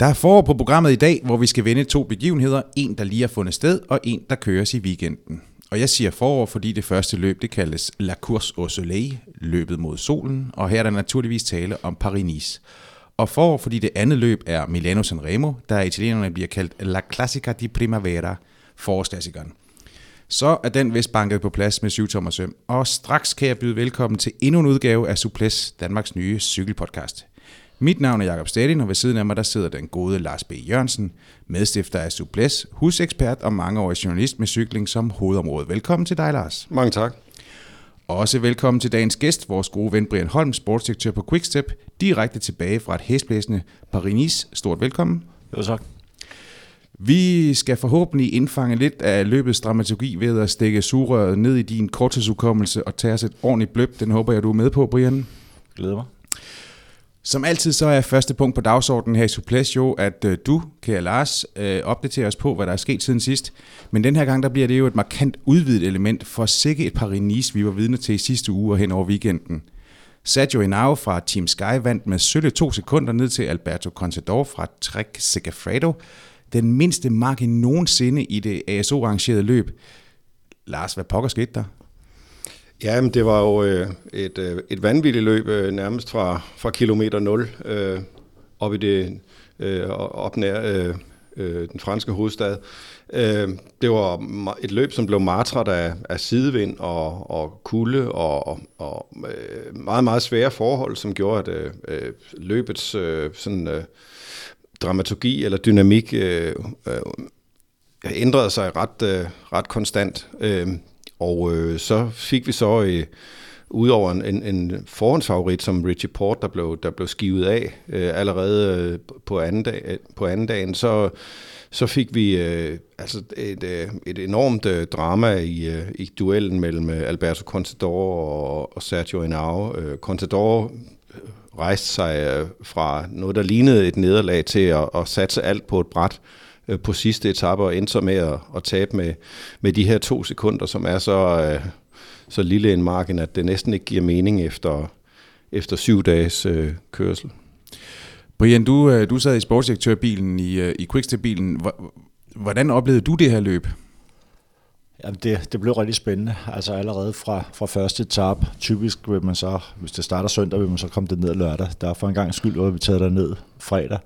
Der er forår på programmet i dag, hvor vi skal vende to begivenheder. En, der lige har fundet sted, og en, der køres i weekenden. Og jeg siger forår, fordi det første løb, det kaldes La Course au Soleil, løbet mod solen, og her er der naturligvis tale om Paris-Nice. Og forår, fordi det andet løb er Milano Sanremo, der af italienerne bliver kaldt La Classica di Primavera, forårsklassikeren. Så er den vist banket på plads med 7 tommer søm, og straks kan jeg byde velkommen til endnu en udgave af Suples, Danmarks nye cykelpodcast. Mit navn er Jakob Stadin, og ved siden af mig der sidder den gode Lars B. Jørgensen, medstifter af Suples, husekspert og mangeårig journalist med cykling som hovedområde. Velkommen til dig, Lars. Mange tak. Også velkommen til dagens gæst, vores gode ven Brian Holm, sportsdirektør på Quickstep, direkte tilbage fra et hæsblæsende Paris-Nice. Stort velkommen. Jo, tak. Vi skal forhåbentlig indfange lidt af løbets dramaturgi ved at stikke sugerøret ned i din korttidsudkommelse og tage os et ordentligt bløb. Den håber jeg, du er med på, Brian. Glæder mig. Som altid så er første punkt på dagsordenen her i Suples jo, at øh, du, kære Lars, øh, opdaterer os på, hvad der er sket siden sidst. Men den her gang, der bliver det jo et markant udvidet element for sikke et par renis, vi var vidne til i sidste uge og hen over weekenden. Sergio Henao fra Team Sky vandt med sølle to sekunder ned til Alberto Contador fra Trek Segafredo. Den mindste marke nogensinde i det ASO-arrangerede løb. Lars, hvad pokker skete der? Ja, men det var jo øh, et, øh, et vanvittigt løb, øh, nærmest fra, fra kilometer 0 øh, op i det øh, op nær øh, øh, den franske hovedstad. Øh, det var et løb, som blev martret af, af sidevind og, og kulde og, og øh, meget, meget svære forhold, som gjorde, at øh, øh løbets øh, sådan, øh, dramaturgi eller dynamik øh, øh, ændrede sig ret, øh, ret konstant. Øh, og øh, så fik vi så, øh, udover en, en forhåndsfavorit som Richie Port, der blev, der blev skivet af øh, allerede øh, på, anden dag, øh, på anden dagen, så, så fik vi øh, altså et, øh, et enormt øh, drama i, øh, i duellen mellem øh, Alberto Contador og, og Sergio Henao. Øh, Contador øh, rejste sig øh, fra noget, der lignede et nederlag til at, at satse alt på et bræt øh, på sidste etape og endte så med at, at tabe med, med de her to sekunder, som er så, øh, så lille en marken, at det næsten ikke giver mening efter, efter syv dages øh, kørsel. Brian, du, øh, du sad i sportsdirektørbilen i, øh, i Quickstep-bilen. Hvordan oplevede du det her løb? Jamen det, det blev rigtig spændende. Altså allerede fra, fra første etape, typisk vil man så, hvis det starter søndag, vil man så komme det ned lørdag. Der er for en gang skyld, hvor vi taget der ned fredag.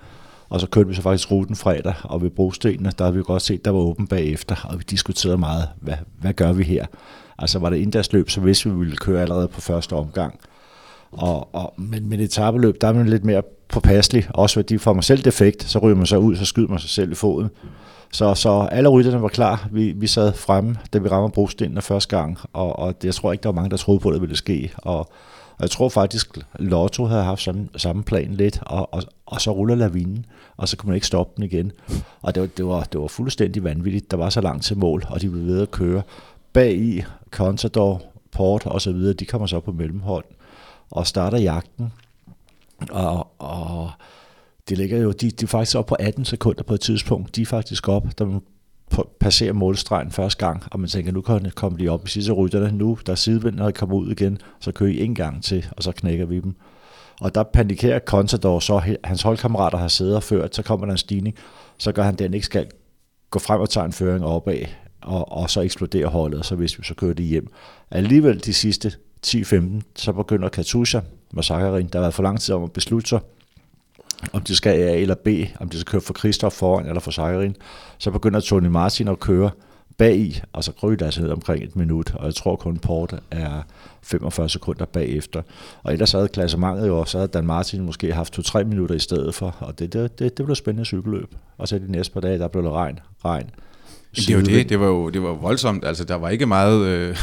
Og så kørte vi så faktisk ruten fredag, og ved brostenene, der havde vi godt set, der var åben bagefter, og vi diskuterede meget, hvad, hvad gør vi her? Altså var det indagsløb, så hvis vi ville køre allerede på første omgang. Og, og, men med et etabeløb, der er man lidt mere påpasselig, også fordi for mig selv defekt, så ryger man så ud, så skyder man sig selv i foden. Så, så alle rytterne var klar. Vi, vi sad fremme, da vi rammer brostenene første gang, og, og det, jeg tror ikke, der var mange, der troede på, at det ville ske. Og, og jeg tror faktisk, Lotto havde haft sådan, samme plan lidt, og, og, og så ruller lavinen, og så kunne man ikke stoppe den igen. Og det var, det, var, det var fuldstændig vanvittigt. Der var så langt til mål, og de blev ved at køre. Bag i Contador, Port og så videre, de kommer så på mellemhold og starter jagten. Og, og det ligger jo, de, de er faktisk op på 18 sekunder på et tidspunkt. De er faktisk op, da man passerer målstregen første gang, og man tænker, nu kommer de op i sidste rytterne, nu der er sidevind, når kommer ud igen, så kører I en gang til, og så knækker vi dem. Og der panikerer Contador så, hans holdkammerater har siddet og ført, så kommer der en stigning, så gør han den ikke skal gå frem og tage en føring opad, og, og så eksploderer holdet, så hvis vi så kører de hjem. Alligevel de sidste 10-15, så begynder Katusha, Masakarin, der har været for lang tid om at beslutte sig, om de skal A eller B, om de skal køre for Christoph foran eller for Seirin, så begynder Tony Martin at køre bag i, og så altså kryger deres ned omkring et minut, og jeg tror kun Porte er 45 sekunder bagefter. Og ellers havde klassementet jo, så havde Dan Martin måske haft 2-3 minutter i stedet for, og det, det, det, det blev spændende cykelløb. Og så de næste par dage, der blev det regn, regn, det er jo det, det var jo det var voldsomt, altså der var ikke meget øh,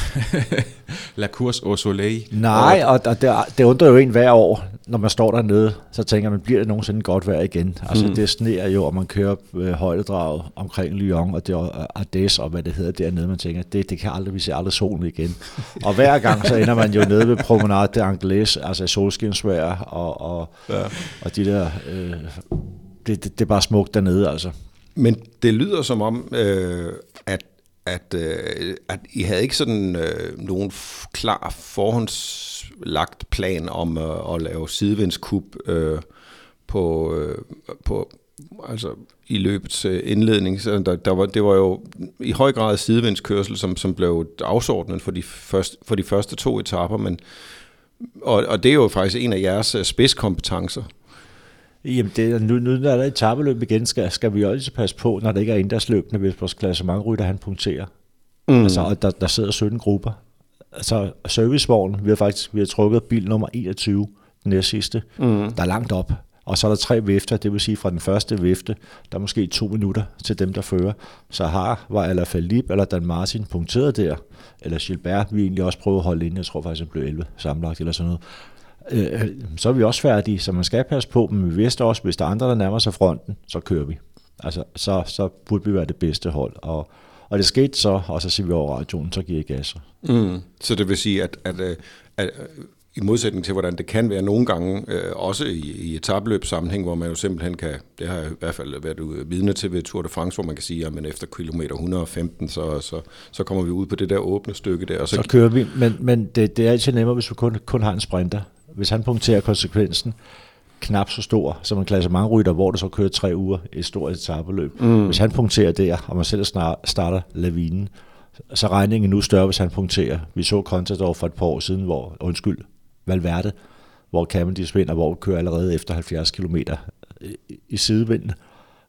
La Course au Soleil. Nej, og, og det, det undrer jo en hver år, når man står dernede, så tænker man, bliver det nogensinde godt vejr igen? Altså mm. det sneer jo, og man kører øh, højdedrag omkring Lyon, og det er Ardèche, og hvad det hedder dernede, man tænker, det, det kan aldrig, vi ser aldrig solen igen. og hver gang, så ender man jo nede ved Promenade de Anglais, altså solskinsvejr, og, og, ja. og de der, øh, det, det, det er bare smukt dernede, altså. Men det lyder som om, øh, at, at, øh, at I havde ikke sådan øh, nogen klar forhåndslagt plan om øh, at lave sidevindskub øh, på, øh, på altså i løbets øh, indledning, så der, der var, det var jo i høj grad sidevindskørsel, som, som blev dagsordenen for de første, for de første to etaper, men, og, og det er jo faktisk en af jeres øh, spidskompetencer. Jamen, det, nu, nu når der er etabeløb igen, skal, skal vi jo altid passe på, når det ikke er indagsløbende, hvis vores klassementrytter han punkterer. Mm. Altså, og der, der sidder 17 grupper. Altså, servicevognen, vi har faktisk vi har trukket bil nummer 21, den næste sidste, mm. der er langt op. Og så er der tre vifter, det vil sige fra den første vifte, der er måske to minutter til dem, der fører. Så har var eller Philippe eller Dan Martin punkteret der, eller Gilbert, vi egentlig også prøvet at holde ind, jeg tror faktisk, det blev 11 sammenlagt eller sådan noget. Øh, så er vi også færdige, så man skal passe på, men vi vidste også, hvis der er andre, der nærmer sig fronten, så kører vi. Altså, så, så burde vi være det bedste hold. Og, og det skete så, og så siger vi over radioen, så giver I gas. Mm. Så det vil sige, at, at, at, at i modsætning til, hvordan det kan være nogle gange, øh, også i, i etabløb sammenhæng, hvor man jo simpelthen kan, det har jeg i hvert fald været vidne til ved Tour de France, hvor man kan sige, at efter kilometer 115, så, så, så kommer vi ud på det der åbne stykke der. Og så, så kører vi, men, men det, det er altid nemmere, hvis vi kun, kun har en sprinter. Hvis han punkterer konsekvensen, knap så stor som en klasse mange rytter, hvor det så kører tre uger et stort etabeløb. Mm. Hvis han punkterer der, og man selv starter lavinen, så er regningen nu større, hvis han punkterer. Vi så Contador for et par år siden, hvor, undskyld, Valverde, hvor Cavendish vinder, hvor kører allerede efter 70 km i sidevinden.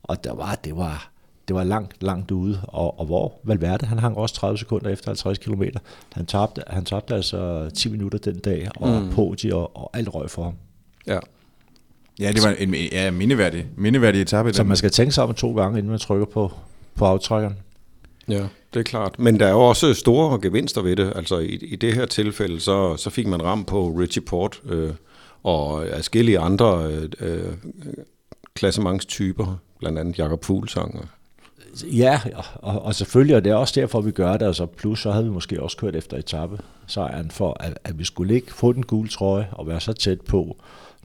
Og der var, det var, det var langt, langt ude, og, og hvor Valverde, han hang også 30 sekunder efter 50 km. Han tabte, han tabte altså 10 minutter den dag, og mm. podium og, og alt røg for ham. Ja. Ja, det var en ja, mindeværdig, mindeværdig etape. Så man skal tænke sig om to gange, inden man trykker på, på aftrækkeren. Ja, det er klart. Men der er jo også store gevinster ved det. Altså i, i det her tilfælde, så, så fik man ram på Richie Port øh, og forskellige andre øh, øh klassementstyper, blandt andet Jakob Fuglsang. Ja, og, og selvfølgelig, og det er også derfor, vi gør det. Altså plus, så havde vi måske også kørt efter etape sejren for, at, at vi skulle ikke få den gule trøje og være så tæt på.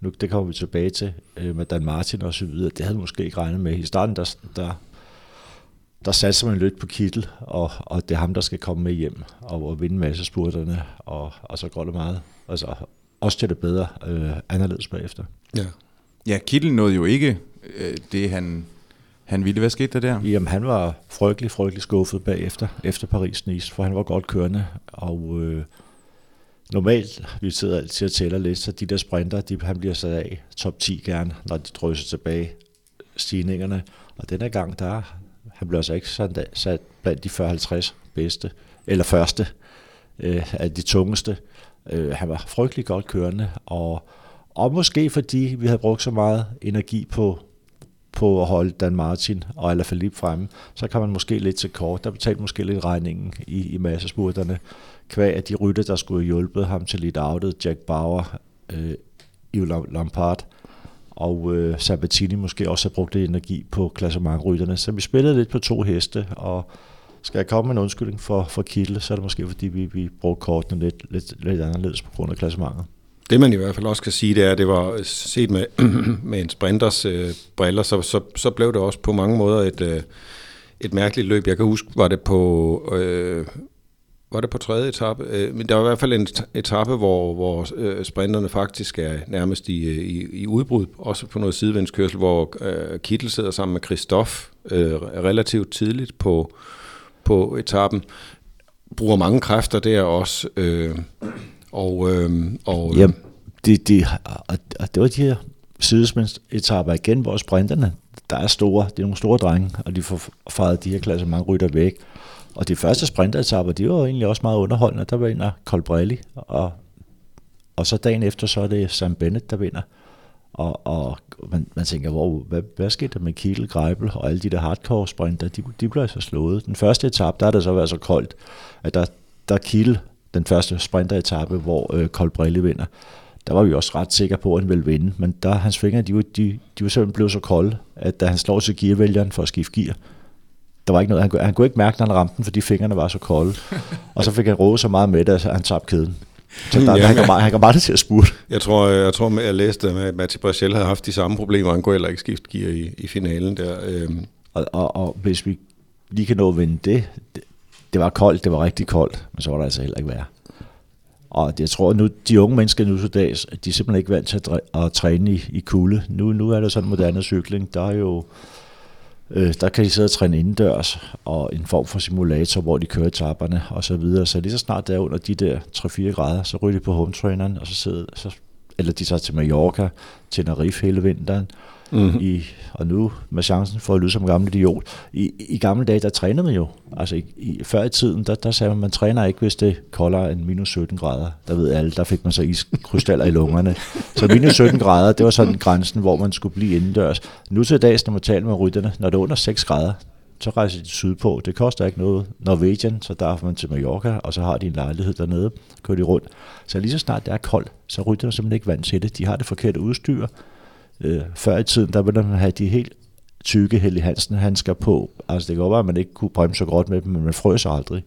Nu, det kommer vi tilbage til øh, med Dan Martin og så videre. Det havde vi måske ikke regnet med. I starten, der, der der satser man lidt på Kittel, og, og det er ham, der skal komme med hjem og, og vinde masse spurterne, og, og så går det meget. Altså, også til det bedre, øh, anderledes bagefter. Ja. ja, Kittel nåede jo ikke øh, det, han, han ville. Hvad skete der der? Jamen, han var frygtelig, frygtelig skuffet bagefter, efter Paris-Nice, for han var godt kørende, og øh, normalt, vi sidder altid og tæller lidt, så de der sprinter, de, han bliver sat af top 10 gerne, når de drysser tilbage stigningerne, og denne gang, der han blev altså ikke sat, sat blandt de 40-50 bedste, eller første øh, af de tungeste. Øh, han var frygtelig godt kørende, og, og måske fordi vi havde brugt så meget energi på, på at holde Dan Martin og Alaphilippe fremme, så kan man måske lidt til kort. Der betalte måske lidt regningen i, i massespurterne. Kvæg af de rytter, der skulle have hjulpet ham til lidt outet, Jack Bauer, øh, Yves Lampard, og øh, Sabatini måske også har brugt lidt energi på klassementrytterne. Så vi spillede lidt på to heste, og skal jeg komme med en undskyldning for, for Kittel, så er det måske fordi, vi, vi brugte kortene lidt, lidt, lidt anderledes på grund af klassementet. Det man i hvert fald også kan sige, det er, at det var set med, med en sprinters øh, briller, så, så, så blev det også på mange måder et, øh, et mærkeligt løb. Jeg kan huske, var det på øh, var det på tredje etape, øh, men der var i hvert fald en etape, hvor, hvor øh, sprinterne faktisk er nærmest i, øh, i, i udbrud, også på noget sidevindskørsel, hvor øh, Kittel sidder sammen med Christoph øh, relativt tidligt på, på etappen, bruger mange kræfter der også, øh, Øhm, og, øh, og ja, det, de, og det var de her sidespændsetaper igen, hvor sprinterne, der er store, det er nogle store drenge, og de får fejret de her klasser mange rytter væk, og de første sprinteretapper, de var egentlig også meget underholdende. Der vinder Colbrelli, og, og så dagen efter, så er det Sam Bennett, der vinder. Og, og man, man tænker, hvor, hvad, hvad skete der med Kiel, Greibel og alle de der hardcore sprinter, de, de blev altså slået. Den første etape, der er det så været så koldt, at der, der Kiel, den første sprinteretappe, hvor øh, Colbrelli vinder, der var vi også ret sikre på, at han ville vinde, men der hans fingre, de, de, de var simpelthen blevet så kolde, at da han slår til gearvælgeren for at skifte gear, der var ikke noget, han, kunne, han kunne ikke mærke, når han ramte den, fordi fingrene var så kolde. og så fik han rådet så meget med det, at han tabte kæden. Så der, ja, han, kan bare, han kan bare til at spurte. Jeg tror, jeg, tror, jeg læste, at Matti Brachel havde haft de samme problemer, han kunne heller ikke skifte gear i, i finalen der. Øhm. Og, og, og, hvis vi lige kan nå at vinde det, det, det var koldt, det var rigtig koldt, men så var der altså heller ikke værre. Og jeg tror, at nu, de unge mennesker nu til dags, de er simpelthen ikke vant til at, at træne i, i kulde. Nu, nu er der sådan moderne cykling. Der er jo Øh, der kan de sidde og træne indendørs, og en form for simulator, hvor de kører etaperne og så videre. Så lige så snart det er under de der 3-4 grader, så ryger de på home traineren, og så sidder, så, eller de tager til Mallorca, til Tenerife hele vinteren, Mm-hmm. I, og nu med chancen for at lyde som en gammel idiot. I, I gamle dage, der trænede man jo. Altså i, i, før i tiden, der, der sagde man, man træner ikke, hvis det kolder en minus 17 grader. Der ved alle, der fik man så iskrystaller i lungerne. Så minus 17 grader, det var sådan grænsen, hvor man skulle blive indendørs. Nu til dags, når man taler med rytterne, når det er under 6 grader, så rejser de sydpå. Det koster ikke noget. Norwegian, så der man til Mallorca, og så har de en lejlighed dernede, kører de rundt. Så lige så snart det er koldt, så rytterne simpelthen ikke vand til det. De har det forkerte udstyr, Øh, før i tiden, der ville man have de helt tykke Helly Hansen handsker på. Altså det går bare, at man ikke kunne bremse så godt med dem, men man frøs aldrig.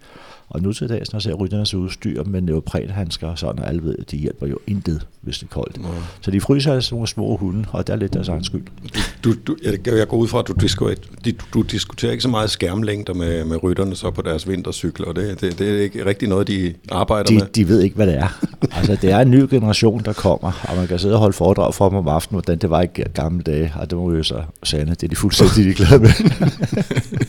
Og nu til dags, når jeg ser rytternes udstyr med neoprenhandsker og sådan, og alle ved, at de hjælper jo intet, hvis det er koldt. Ja. Så de fryser altså nogle små hunde, og det er lidt deres egen skyld. Du, du, jeg, går ud fra, at du, diskuterer, du, diskuterer ikke så meget skærmlængder med, med rytterne så på deres vintercykler, det, det, det er ikke rigtig noget, de arbejder de, med? De ved ikke, hvad det er. altså, det er en ny generation, der kommer, og man kan sidde og holde foredrag for dem om aftenen, hvordan det var i gamle dage, og det må vi jo så sande, det er de fuldstændig glade med.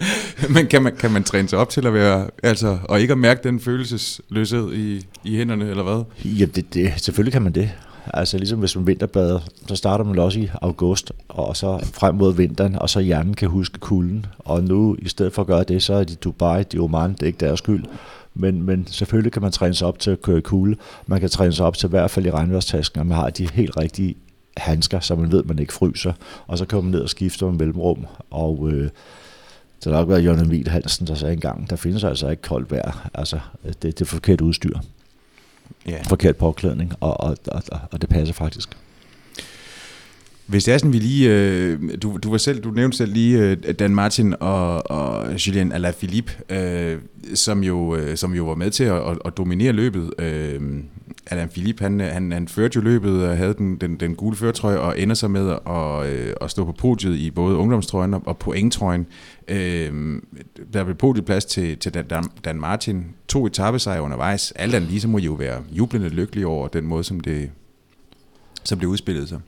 Men kan man, kan man træne sig op til at være, altså, og ikke at mærke den følelsesløshed i, i hænderne, eller hvad? Ja, det, det, selvfølgelig kan man det. Altså ligesom hvis man vinterbader, så starter man også i august, og så frem mod vinteren, og så hjernen kan huske kulden. Og nu, i stedet for at gøre det, så er de Dubai, de Oman, det er ikke deres skyld. Men, men selvfølgelig kan man træne sig op til at køre i kulde. Man kan træne sig op til i hvert fald i regnværstasken, og man har de helt rigtige handsker, så man ved, at man ikke fryser. Og så kommer man ned og skifter med mellemrum. Og øh, det har nok været Jørgen Emil Hansen, der sagde engang, der findes altså ikke koldt vejr. Altså, det, det er forkert udstyr. Ja. Forkert påklædning, og, og, og, og det passer faktisk. Hvis det er sådan, vi lige... Øh, du, du, var selv, du nævnte selv lige øh, Dan Martin og, og Julien Alaphilippe, øh, som, jo, øh, som jo var med til at, at, at dominere løbet. Øh, Alain Philippe, han, han, han førte jo løbet og havde den, den, den gule førtrøje og ender sig med at, øh, at stå på podiet i både ungdomstrøjen og, og pointtrøjen. Øh, der blev podieplads til, til Dan, Dan Martin. To etappesejre undervejs. Alt andet lige, så må I jo være jublende lykkelige over den måde, som det, som det udspillede sig.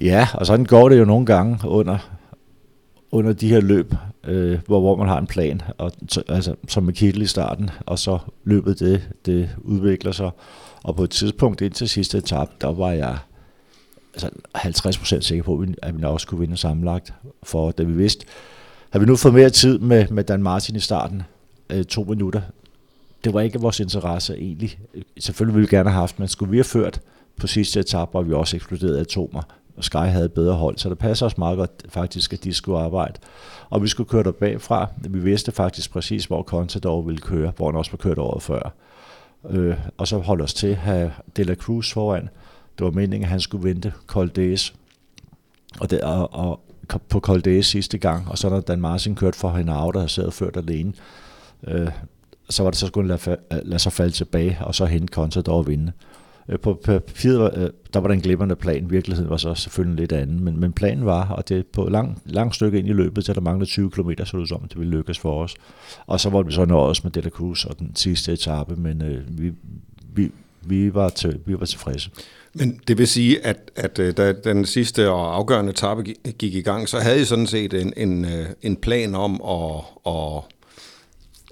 Ja, og sådan går det jo nogle gange under, under de her løb, øh, hvor, hvor man har en plan, og, altså, som med Kittel i starten, og så løbet det, det udvikler sig. Og på et tidspunkt indtil sidste etape, der var jeg altså 50% sikker på, at vi nok skulle vinde sammenlagt. For da vi vidste, havde vi nu fået mere tid med, med Dan Martin i starten, øh, to minutter, det var ikke vores interesse egentlig. Selvfølgelig ville vi gerne have haft, men skulle vi have ført på sidste etape, hvor vi også eksploderede atomer, og Sky havde et bedre hold, så det passer os meget godt faktisk, at de skulle arbejde. Og vi skulle køre der bagfra. Vi vidste faktisk præcis, hvor Contador ville køre, hvor han også var kørt året før. Øh, og så holde os til at have De La Cruz foran. Det var meningen, at han skulle vente Coldes, Og, det, og, og på Coldes sidste gang, og så når Dan Martin kørte for Henao, der havde siddet ført alene, øh, så var det så skulle lade, lade sig falde tilbage, og så hente Contador og vinde. Øh, Øh, på papiret, øh, der var der en glimrende plan. Virkeligheden var så selvfølgelig lidt anden, men, men planen var, og det på lang, langt stykke ind i løbet, til der manglede 20 km, så det som, det ville lykkes for os. Og så var vi så nået med Dela Cruz og den sidste etape, men øh, vi, vi, vi, var til, vi var tilfredse. Men det vil sige, at, at øh, da den sidste og afgørende etape gik i gang, så havde I sådan set en, en, en plan om at, at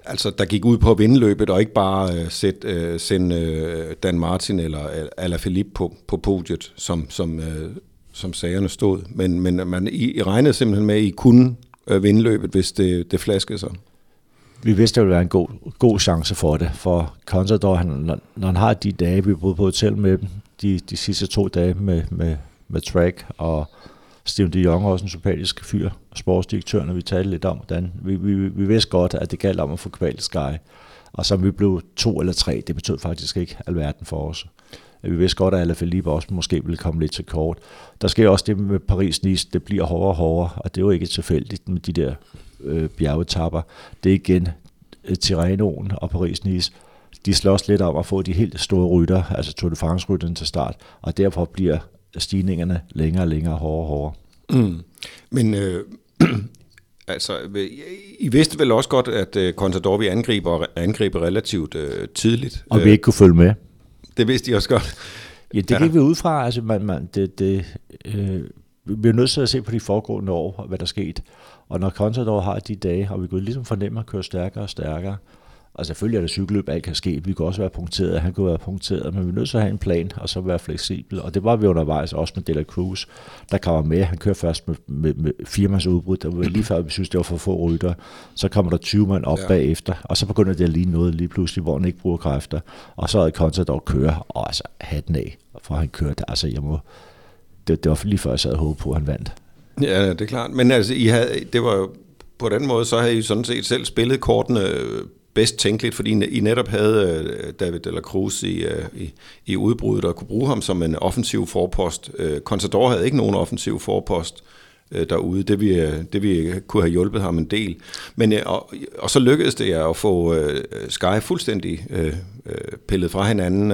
altså, der gik ud på at vinde løbet, og ikke bare øh, sæt, øh, sende øh, Dan Martin eller øh, Alaphilippe på, på podiet, som, som, øh, som sagerne stod. Men, men man, I, I regnede simpelthen med, at I kunne øh, vinde løbet, hvis det, det flaskede sig. Vi vidste, at det ville være en god, god chance for det, for Contador, han, når, når han har de dage, vi boede på hotel med dem, de, de sidste to dage med, med, med track og Steven de Jong er også en sympatisk fyr, sportsdirektør, når vi talte lidt om, hvordan vi, vi, vi vidste godt, at det galt om at få kvalt Sky. Og så vi blev to eller tre, det betød faktisk ikke alverden for os. Vi vidste godt, at Alaphilippe også måske ville komme lidt til kort. Der sker også det med Paris-Nice, det bliver hårdere og hårdere, og det er jo ikke tilfældigt med de der øh, bjergetapper. Det er igen øh, Tirrenoen og Paris-Nice, de slås lidt om at få de helt store rytter, altså Tour de France-rytterne til start, og derfor bliver stigningerne længere og længere, hårdere og hårdere. Mm. Men øh, Altså, I vidste vel også godt, at uh, Contador vi angriber, angriber relativt uh, tidligt. Og vi ikke kunne følge med. Det vidste I også godt. Ja, det gik vi ud fra. Altså, man, man, det, det, øh, vi er nødt til at se på de foregående år, hvad der skete. Og når Contador har de dage, og vi kunne ligesom fornemme at køre stærkere og stærkere, og selvfølgelig er det cykelløb, alt kan ske. Vi kunne også være punkteret, han kunne være punkteret, men vi er nødt til at have en plan, og så være fleksibel. Og det var vi undervejs også med Dela Cruz, der kommer med. Han kører først med, med, med firmas udbrud, der var lige før vi synes, det var for få rytter. Så kommer der 20 mand op ja. bagefter, og så begynder det at ligne noget lige pludselig, hvor han ikke bruger kræfter. Og så er Contador kører, og altså hatten af, for han kørte. Altså jeg må, det, det var lige før jeg sad og håbede på, at han vandt. Ja, det er klart. Men altså, I havde, det var jo på den måde, så havde I sådan set selv spillet kortene bedst tænkeligt, fordi I netop havde øh, David de la Cruz i, øh, i, i udbruddet og kunne bruge ham som en offensiv forpost. Øh, Contador havde ikke nogen offensiv forpost Øh, derude. Det vi, øh, det vi kunne have hjulpet ham en del. Men, øh, og, og så lykkedes det at få Sky fuldstændig pillet fra hinanden,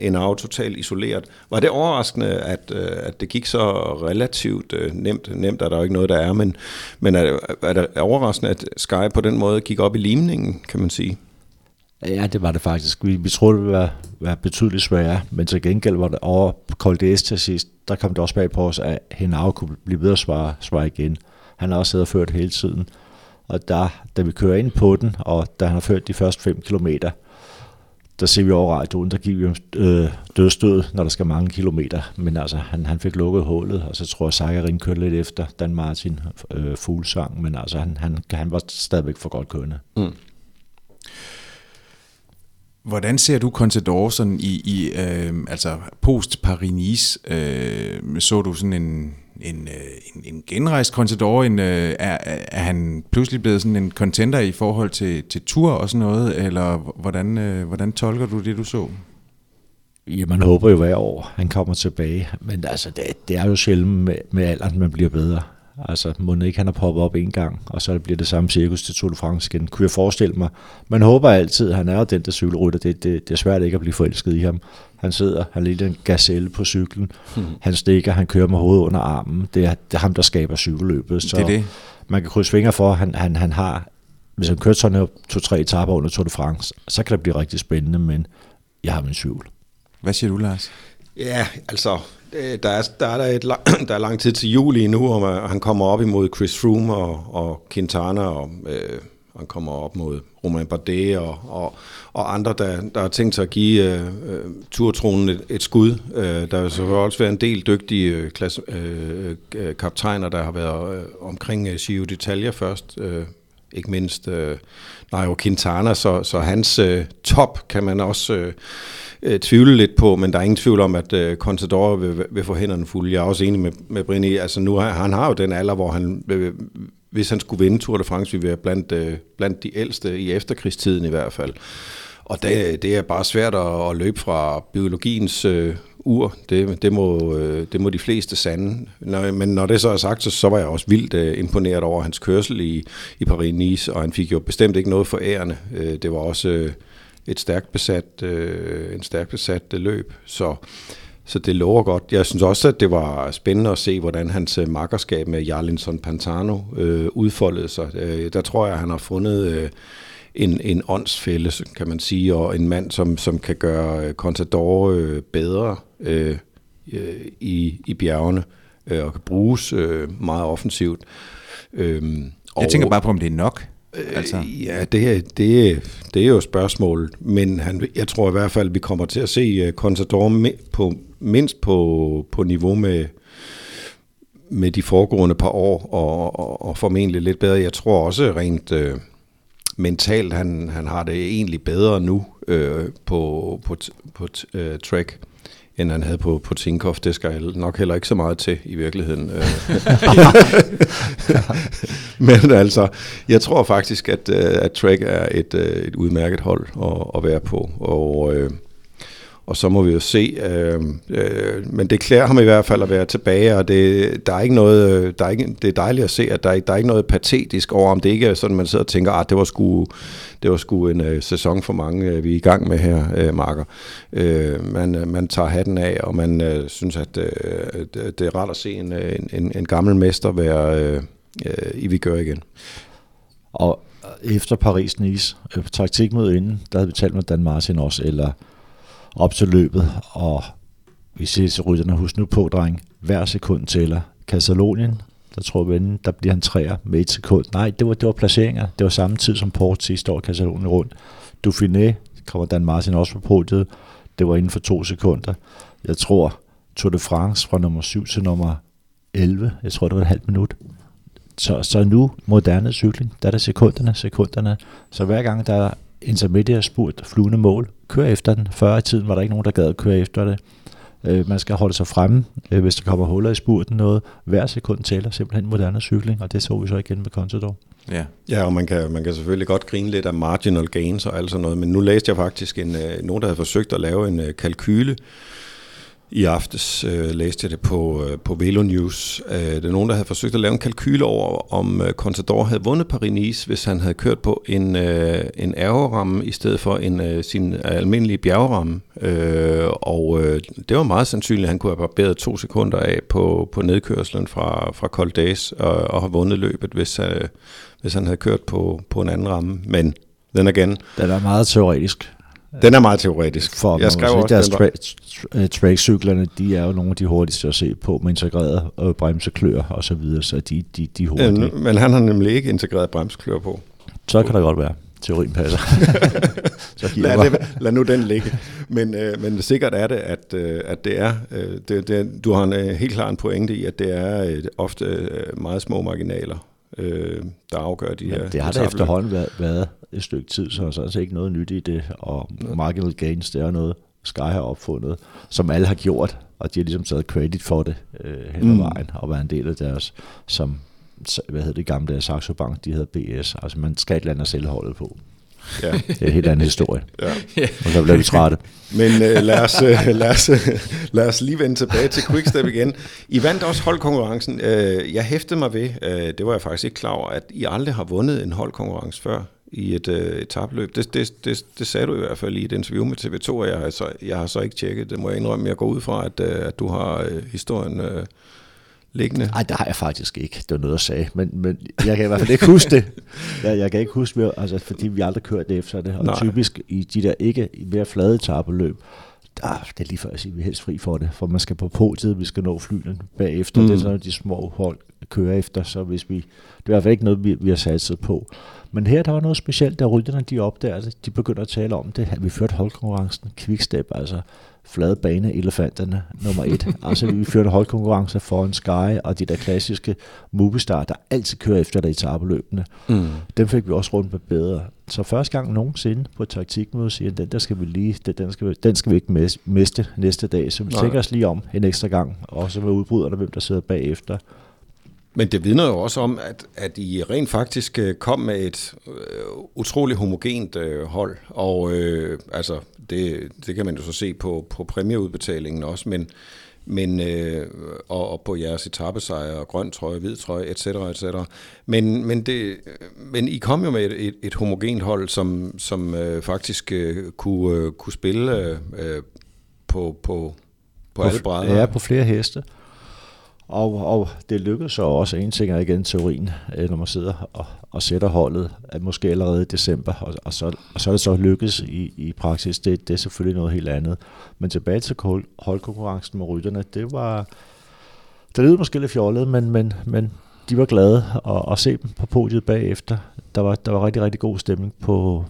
en af totalt isoleret. Var det overraskende, at, at det gik så relativt nemt? Nemt er der jo ikke noget, der er, men, men er, er det overraskende, at Sky på den måde gik op i limningen, kan man sige? Ja, det var det faktisk. Vi, vi troede, det ville være, være betydeligt sværere, men til gengæld var det over Cold til sidst, der kom det også bag på os, at Henau kunne blive ved at svare, svare igen. Han har også siddet og ført hele tiden. Og der, da vi kører ind på den, og da han har ført de første 5 kilometer, der ser vi over radioen, der giver vi øh, dødstød, når der skal mange kilometer. Men altså, han, han fik lukket hullet, og så tror jeg, Sakarin kørte lidt efter Dan Martin øh, fuglsang, men altså, han, han, han var stadigvæk for godt kørende. Mm. Hvordan ser du Contador sådan i, i øh, altså post Paris øh, så du sådan en, en, øh, en, en genrejst Contador, en, øh, er, er han pludselig blevet sådan en contender i forhold til, til tur og sådan noget, eller hvordan, øh, hvordan tolker du det, du så? Ja, man håber jo hver år, han kommer tilbage, men altså, det, det er jo sjældent med, med alderen, man bliver bedre. Altså, må ikke han har poppet op en gang, og så bliver det samme cirkus til Tour de France igen. Kunne jeg forestille mig. Man håber altid, han er jo den der cykelrytter. Det, det, det er svært ikke at blive forelsket i ham. Han sidder, han er en gazelle på cyklen. Hmm. Han stikker, han kører med hovedet under armen. Det er, det er ham, der skaber cykelløbet. Så det er det. man kan krydse fingre for, at han, han, han har, hvis han kører sådan to-tre etaper under Tour de France, så kan det blive rigtig spændende, men jeg har min tvivl. Hvad siger du, Lars? Ja, altså, Øh, der er, der er, der, et, der er lang tid til juli nu, og han kommer op imod Chris Froome og, og Quintana, og øh, han kommer op mod Romain Bardet og, og, og andre, der, der har tænkt sig at give øh, øh turtronen et, et skud. Øh, der har så også været en del dygtige øh, klasse, øh, øh, kaptajner, der har været øh, omkring øh, Gio d'Italia først, øh, ikke mindst øh, Nairo Quintana, så, så hans øh, top kan man også... Øh, øh, tvivle lidt på, men der er ingen tvivl om, at øh, Contador vil, vil få hænderne fulde. Jeg er også enig med, med Brini. Altså nu har, han har jo den alder, hvor han, øh, hvis han skulle vinde Tour de France, ville være blandt, øh, blandt de ældste i efterkrigstiden i hvert fald. Og det, det er bare svært at, at løbe fra biologiens øh, ur. Det, det, må, øh, det må de fleste sande. Når, men når det så er sagt, så, så var jeg også vildt øh, imponeret over hans kørsel i, i Paris-Nice, og han fik jo bestemt ikke noget for ærende. Øh, det var også... Øh, et stærkt besat, øh, en stærkt besat øh, løb. Så, så det lover godt. Jeg synes også, at det var spændende at se, hvordan hans øh, makkerskab med Jarlinson Pantano øh, udfoldede sig. Øh, der tror jeg, at han har fundet øh, en, en åndsfælde, kan man sige, og en mand, som, som kan gøre øh, Contador øh, bedre øh, i, i bjergene øh, og kan bruges øh, meget offensivt. Øh, jeg tænker bare på, om det er nok. Altså. Øh, ja, det, det, det er jo spørgsmålet, men han, jeg tror i hvert fald, at vi kommer til at se uh, Contador på, mindst på, på niveau med, med de foregående par år, og, og, og formentlig lidt bedre. Jeg tror også rent øh, mentalt, han, han har det egentlig bedre nu øh, på, på, på øh, track end han havde på, på Tinkoff. Det skal nok heller ikke så meget til i virkeligheden. Øh. Men altså, jeg tror faktisk, at, øh, at Trek er et, øh, et udmærket hold at, at være på. Og, og så må vi jo se. Øh, øh, men det klæder ham i hvert fald at være tilbage, og det, der er ikke noget, øh, der er ikke, det er dejligt at se, at der, der er ikke noget patetisk over, om det ikke er sådan, man sidder og tænker, at det var sgu, det var sgu en øh, sæson for mange, øh, vi er i gang med her, øh, Marker. Øh, man, øh, man tager hatten af, og man øh, synes, at øh, det er rart at se en, øh, en, en, en gammel mester være, øh, øh, I vi gør igen. Og efter Paris-Nice, øh, taktikmødet inden, der havde vi talt med Dan Martin også, eller op til løbet, og vi ses til rytterne, husk nu på, dreng, hver sekund tæller. Katalonien, der tror vi, der bliver han træer med et sekund. Nej, det var, det var placeringer. Det var samme tid som Port sidste år, Katalonien rundt. Dauphiné kommer Dan Martin også på podiet. Det var inden for to sekunder. Jeg tror, Tour de France fra nummer 7 til nummer 11, jeg tror, det var et halvt minut. Så, så nu, moderne cykling, der er det sekunderne, sekunderne. Så hver gang der er intermediate spurt, flyvende mål, kør efter den. Før i tiden var der ikke nogen, der gad at køre efter det. Øh, man skal holde sig fremme, øh, hvis der kommer huller i spurten noget. Hver sekund tæller simpelthen moderne cykling, og det så vi så igen med Contador. Ja, ja og man kan, man kan selvfølgelig godt grine lidt af marginal gains og alt sådan noget, men nu læste jeg faktisk en, øh, nogen, der havde forsøgt at lave en øh, kalkyle, i aftes øh, læste jeg det på, øh, på Velo News. Øh, det er nogen, der havde forsøgt at lave en kalkyle over, om øh, Contador havde vundet Paris-Nice, hvis han havde kørt på en, øh, en ærgeramme i stedet for en øh, sin almindelige bjergeramme. Øh, og øh, det var meget sandsynligt, at han kunne have barberet to sekunder af på, på nedkørslen fra, fra Col d'Ace og, og have vundet løbet, hvis, øh, hvis han havde kørt på, på en anden ramme. Men den igen... Den er meget teoretisk. Den er meget teoretisk. For jeg skrev også, deres tra- trackcyklerne, de er jo nogle af de hurtigste at se på med integreret øh, bremseklør og så videre, så de, de, de hurtige. Ja, men han har nemlig ikke integreret bremseklør på. Så kan det godt være. Teorien passer. så lad, det, lad nu den ligge. Men, øh, men sikkert er det, at, øh, at det er, øh, det, det, du har en, øh, helt klart en pointe i, at det er øh, ofte øh, meget små marginaler, øh, der afgør de Men her. Det har der efterhånden været, været et stykke tid, så der er altså ikke noget nyt i det, og marginal gains, det er noget, Sky har opfundet, som alle har gjort, og de har ligesom taget credit for det øh, hen ad mm. vejen, og været en del af deres, som, hvad hedder det gamle der, Saxo Bank, de hedder BS, altså man skal et eller andet selvholdet på. Ja. Det er en helt anden historie. Ja. Og så bliver vi trætte. Men øh, lad, os, øh, lad, os, øh, lad os lige vende tilbage til Quickstep igen. I vandt også holdkonkurrencen. Øh, jeg hæftede mig ved, øh, det var jeg faktisk ikke klar over, at I aldrig har vundet en holdkonkurrence før i et øh, etabløb. Det, det, det, det sagde du i hvert fald i et interview med TV2, og jeg har så, jeg har så ikke tjekket. Det må jeg indrømme. Jeg går ud fra, at, øh, at du har øh, historien øh, liggende. Nej, det har jeg faktisk ikke. Det var noget, jeg sagde. Men, men jeg kan i hvert fald ikke huske det. Jeg, jeg kan ikke huske det, altså, fordi vi aldrig kørt det efter det. Og Nej. typisk i de der ikke mere flade etabeløb, der, det er lige før at sige, at vi er helst fri for det. For man skal på podiet, vi skal nå flyene bagefter. Mm. Det er sådan, de små hold kører efter. Så hvis vi, det er i hvert fald ikke noget, vi, vi har satset på. Men her der var noget specielt, da rytterne de opdager det. De begynder at tale om det. Vi førte holdkonkurrencen, quickstep, altså flade bane elefanterne nummer et. altså vi førte holdkonkurrence en Sky og de der klassiske Movistar, der altid kører efter dig i tabeløbene. Mm. Dem fik vi også rundt med bedre. Så første gang nogensinde på et taktikmøde siger, den der skal vi lige, den skal vi, den skal vi ikke miste næste dag. Så vi tænker os lige om en ekstra gang, også med udbryderne, hvem der sidder bagefter. Men det vidner jo også om, at, at I rent faktisk øh, kom med et øh, utroligt homogent øh, hold, og øh, altså, det, det kan man jo så se på, på præmieudbetalingen også, men, men øh, og, og på jeres etappesejr, og grøn trøje, hvid trøje, etc. etc. Men, men, det, men I kom jo med et, et, et homogent hold, som, som øh, faktisk øh, kunne, øh, kunne spille øh, på, på, på, på alle brædder. Ja, på flere heste. Og, og det lykkedes så også, en ting er igen teorien, øh, når man sidder og, og sætter holdet, at måske allerede i december, og, og, så, og så er det så lykkedes i, i praksis, det, det er selvfølgelig noget helt andet. Men tilbage til holdkonkurrencen med rytterne, det var, det lød måske lidt fjollet, men, men, men de var glade at, at se dem på podiet bagefter. Der var, der var rigtig, rigtig god stemning på,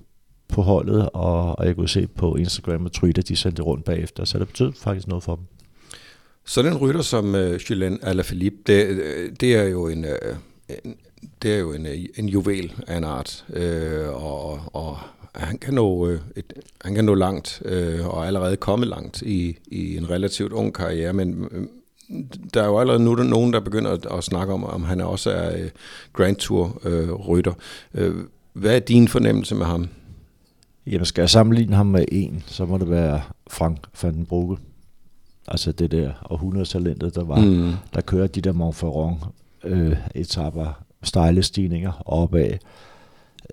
på holdet, og, og jeg kunne se på Instagram og Twitter, de sendte rundt bagefter, så det betød faktisk noget for dem. Så den rytter som øh, uh, Julien Alaphilippe, det, øh, det er jo en, uh, en det er jo en, en juvel af en art, uh, og, og han kan nå, uh, et, han kan nå langt, uh, og allerede komme langt i, i en relativt ung karriere, men uh, der er jo allerede nu der nogen, der begynder at, at snakke om, om han også er uh, Grand Tour-rytter. Uh, hvad er din fornemmelse med ham? Jamen, skal jeg sammenligne ham med en, så må det være Frank van den Brugge. Altså det der århundredetalentet, der var, mm. der kører de der Montferrand øh, etapper, stejle stigninger opad.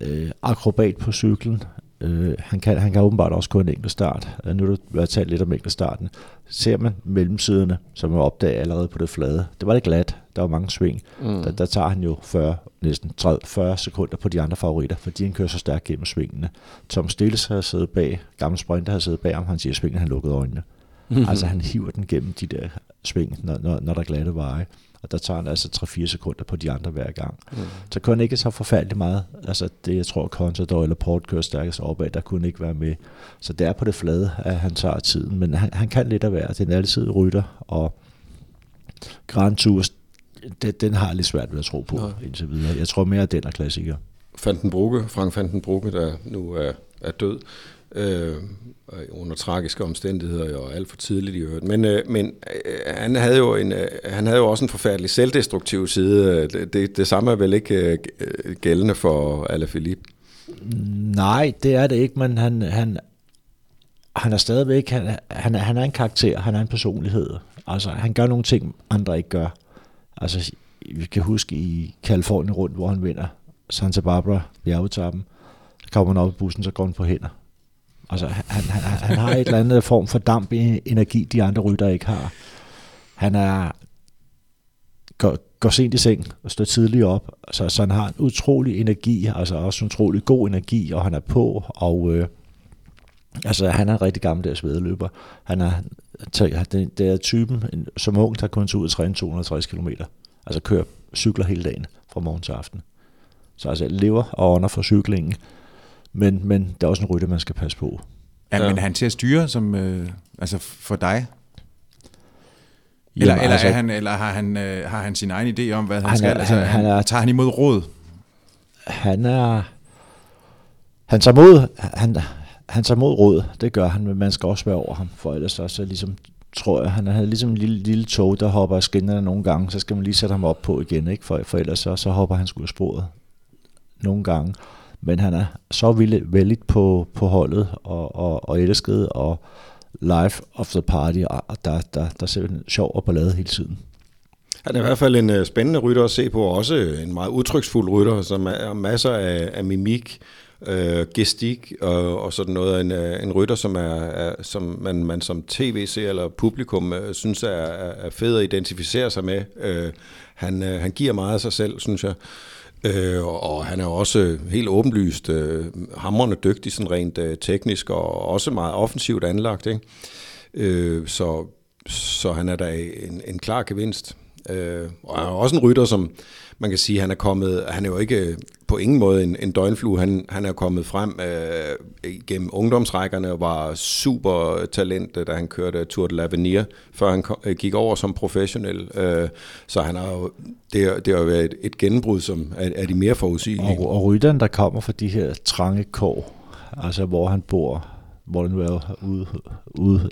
Øh, akrobat på cyklen, Øh, han, kan, han kan åbenbart også gå en enkelt start. Øh, nu er der talt lidt om enkelt starten. Ser man mellemsiderne, som er opdaget allerede på det flade, det var lidt glat, der var mange sving. Mm. Der, der tager han jo 40, næsten 30, 40 sekunder på de andre favoritter, fordi han kører så stærkt gennem svingene. Tom Stills har siddet bag, gamle sprinter har siddet bag ham, han siger, at svingen han lukkede øjnene. Mm-hmm. Altså han hiver den gennem de der sving, når, når, når der er glatte veje og der tager han altså 3-4 sekunder på de andre hver gang. Mm. Så kunne han ikke så forfærdeligt meget. Altså det, jeg tror, Contador eller Port kører stærkest opad, der kunne ikke være med. Så det er på det flade, at han tager tiden, men han, han kan lidt af hver. Den er altid rytter, og Grand Tours, den, den har jeg lidt svært ved at tro på ja. indtil videre. Jeg tror mere, at den er klassiker. Fandenbrukke, Frank Fandenbrukke, der nu er, er død, øh, under tragiske omstændigheder og alt for tidligt i øvrigt. Men, øh, men øh, han, havde jo en, øh, han havde jo også en forfærdelig selvdestruktiv side. Det, det, det samme er vel ikke øh, gældende for Alaphilippe? Nej, det er det ikke, men han, han, han er stadigvæk, han, han, han er en karakter, han er en personlighed. Altså, han gør nogle ting, andre ikke gør. Altså, vi kan huske i Kalifornien rundt, hvor han vinder Santa Barbara bjergetappen. Så kommer han op i bussen, så går han på hænder. Altså, han, han, han har et eller andet form for damp i energi, de andre rytter ikke har. Han er går, går sent i seng og står tidligt op, så, så han har en utrolig energi, altså også en utrolig god energi, og han er på, og øh, altså han er en rigtig gammeldags vedløber. Han er, det, det er typen, som ung, der kun tager ud og træne 260 km. Altså kører, cykler hele dagen fra morgen til aften. Så altså lever og ånder for cyklingen. Men, men der er også en rytter, man skal passe på. Ja, ja. men han til at styre som, øh, altså for dig? Eller, Jamen, eller, altså, er han, eller har, han, øh, har han sin egen idé om, hvad han, han skal? Er, altså, han, han er, tager han imod råd? Han er... Han tager mod, han, han tager mod råd, det gør han, men man skal også være over ham, for ellers så, så ligesom, tror jeg, han er ligesom en lille, lille tog, der hopper af skinnerne nogle gange, så skal man lige sætte ham op på igen, ikke? For, for ellers så, så hopper han sgu af sporet nogle gange men han er så vældig på, på holdet og, og, og elsket og life of the party, og der, der, der er simpelthen sjov og ballade hele tiden. Han er i hvert fald en øh, spændende rytter at se på, og også øh, en meget udtryksfuld rytter, som har masser af, af mimik, øh, gestik og, og sådan noget. En, øh, en rytter, som, er, er, som man, man som tv-seer eller publikum synes er, er fed at identificere sig med. Øh, han, han giver meget af sig selv, synes jeg. Øh, og han er også helt åbenlyst øh, hamrende dygtig, sådan rent øh, teknisk, og også meget offensivt anlagt. Ikke? Øh, så, så han er da en, en klar gevinst. Øh, og han er også en rytter, som man kan sige, han er kommet, han er jo ikke på ingen måde en, en døgnflue. Han, han er kommet frem øh, gennem ungdomsrækkerne og var super talent, da han kørte Tour de l'Avenir, før han kom, øh, gik over som professionel. Øh, så han har jo, det, det har jo været et, et gennembrud, som er, er de mere forudsigelige. Og, og rytteren, der kommer fra de her trange kår, altså hvor han bor, hvor han nu er ude, ude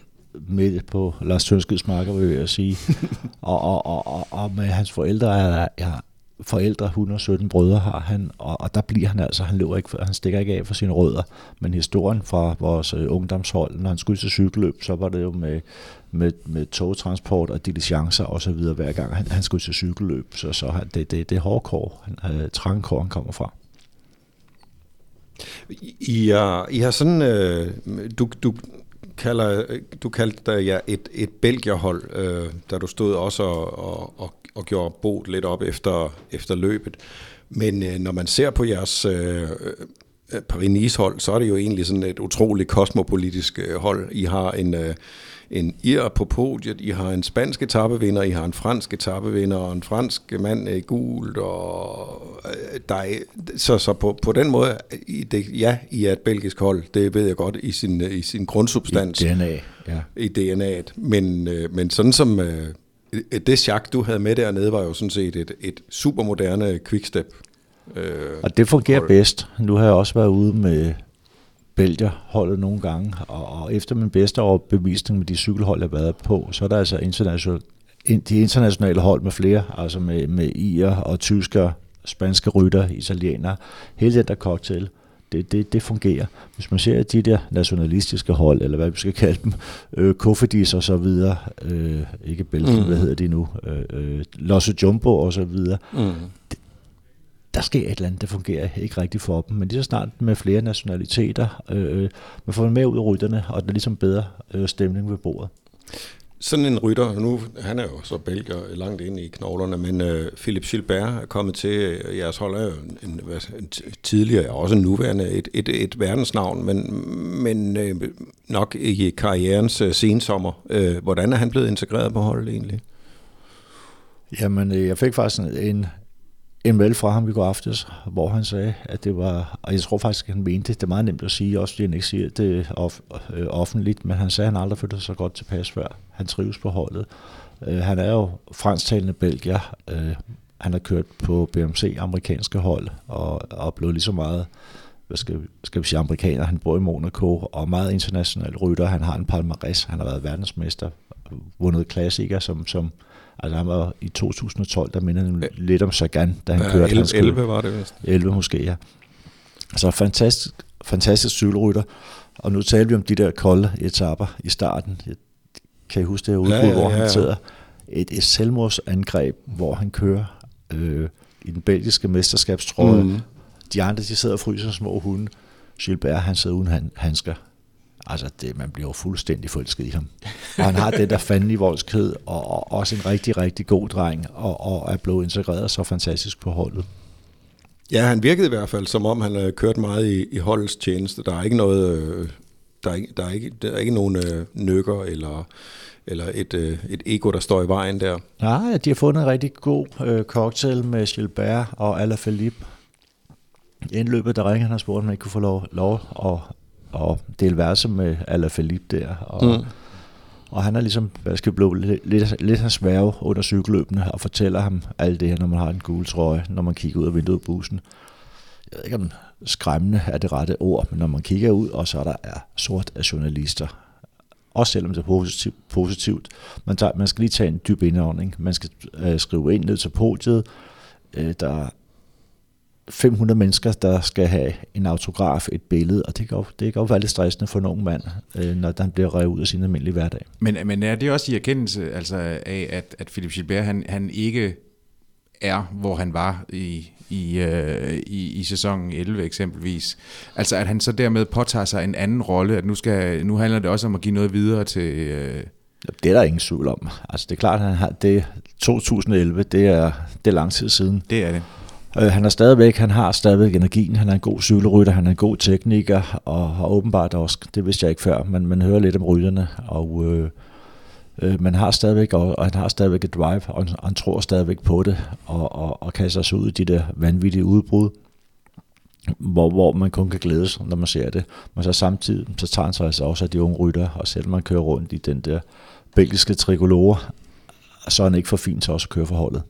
midt på Lars Tønskeds marker, vil jeg sige. og, og, og, og, og med hans forældre er, er forældre, 117 brødre har han, og, og der bliver han altså, han løber ikke, han stikker ikke af for sine rødder, men historien fra vores øh, ungdomshold, når han skulle til cykelløb, så var det jo med, med, med togtransport og diligencer og så videre hver gang han, han skulle til cykelløb, så, så han, det, det, det er hårdkår, han, øh, trangkår han kommer fra. I, er, I har sådan, øh, du, du, kalder, øh, du kaldte dig ja, et, et belgierhold, øh, da du stod også og, og, og, og gjorde bot lidt op efter, efter løbet. Men øh, når man ser på jeres øh, øh Paris-Nice hold, så er det jo egentlig sådan et utroligt kosmopolitisk øh, hold. I har en, øh, en ir på podiet, I har en spansk etappevinder, I har en fransk etappevinder, og en fransk mand i gult, og øh, der er, så, så på, på den måde, i det, ja, I er et belgisk hold, det ved jeg godt, i sin, i sin grundsubstans. I DNA, ja. I DNA'et, men, øh, men sådan som øh, det chak, du havde med dernede, var jo sådan set et, et supermoderne quickstep. Øh, og det fungerer hold. bedst. Nu har jeg også været ude med Belgier holdet nogle gange, og, og efter min bedste overbevisning med de cykelhold, jeg har været på, så er der altså international, de internationale hold med flere, altså med, med ier og tysker, spanske rytter, italienere, hele den der cocktail, det, det, det fungerer. Hvis man ser de der nationalistiske hold, eller hvad vi skal kalde dem, øh, Kofidis og så videre, øh, ikke Belgien, mm. hvad hedder de nu, øh, øh, Losse Jumbo og så videre, mm. det, der sker et eller andet, det fungerer ikke rigtigt for dem. Men lige så snart med flere nationaliteter, øh, man får med ud af rytterne, og der er ligesom bedre øh, stemning ved bordet. Sådan en rytter, nu han er jo så belgier langt inde i knoglerne, men øh, Philip Gilbert er kommet til, øh, jeres hold er jo en, en tidligere, også nuværende, et, et, et verdensnavn, men, men øh, nok i karrierens øh, sensommer. Øh, hvordan er han blevet integreret på holdet egentlig? Jamen, øh, jeg fik faktisk en, en mail fra ham i går aftes, hvor han sagde, at det var, og jeg tror faktisk, at han mente det, det er meget nemt at sige, også fordi han ikke siger det off, øh, offentligt, men han sagde, at han aldrig følte sig så godt tilpas før. Han trives på holdet. Øh, han er jo fransktalende belgier. Øh, han har kørt på BMC, amerikanske hold, og, og blevet lige så meget hvad skal, skal vi sige, amerikaner. Han bor i Monaco, og meget international rytter. Han har en palmarès. Han har været verdensmester, vundet klassiker som, som Altså han var i 2012, der minder han lidt om Sagan, da han ja, kørte. 11, 11 var det vist. 11 måske, ja. Så fantastisk, fantastisk cykelrytter. Og nu taler vi om de der kolde etapper i starten. Jeg kan I huske det her udbrud, ja, ja, ja, ja. hvor han sidder et, et selvmordsangreb, hvor han kører øh, i den belgiske mesterskabstrøje. Mm. De andre, de sidder og fryser små hunde. Gilbert, han sidder uden handsker. Altså, det, man bliver jo fuldstændig forelsket i ham. Og han har den der fandelig voldskhed, og, og også en rigtig, rigtig god dreng, og, og er blevet integreret så fantastisk på holdet. Ja, han virkede i hvert fald, som om han har kørt meget i, i holdets tjeneste. Der er ikke noget... Øh, der er ikke, der er ikke, der er ikke nogen øh, nykker eller, eller et, øh, et ego, der står i vejen der. Nej, de har fundet en rigtig god øh, cocktail med Gilbert og Alaphilippe. I indløbet, der ringer han og spurgte, om han ikke kunne få lov, lov at og dele værelse med Alaphilippe der. Og, mm. og han er ligesom, hvad skal blive lidt, lidt, lidt hans værve under cykelløbene, og fortæller ham alt det her, når man har en gul trøje, når man kigger ud af vinduet af bussen. Jeg ved ikke, om skræmmende er det rette ord, men når man kigger ud, og så der er sort af journalister, også selvom det er positivt, positivt. Man, tager, man skal lige tage en dyb indånding. Man skal øh, skrive ind ned til podiet. Øh, der 500 mennesker, der skal have en autograf, et billede, og det kan jo, det kan jo være lidt stressende for en ung mand, øh, når han bliver revet ud af sin almindelige hverdag. Men, men er det også i erkendelse altså af, at, at Philip Gilbert, han, han ikke er, hvor han var i, i, øh, i, i sæsonen 11 eksempelvis. Altså at han så dermed påtager sig en anden rolle, at nu, skal, nu handler det også om at give noget videre til... Øh... Det er der ingen tvivl om. Altså det er klart, at han har, det 2011, det er, det er lang tid siden. Det er det. Øh, han er stadigvæk, han har stadigvæk energien, han er en god cykelrytter, han er en god tekniker, og har åbenbart også, det vidste jeg ikke før, men man hører lidt om rytterne, og øh, øh, man har stadigvæk, og, og han har stadigvæk et drive, og han, han tror stadigvæk på det, og, og, og kaster sig ud i de der vanvittige udbrud, hvor, hvor man kun kan glæde sig, når man ser det. Men så samtidig, så tager han sig altså også af de unge rytter, og selvom man kører rundt i den der belgiske trikolore, så er han ikke for fint til også at køre for holdet.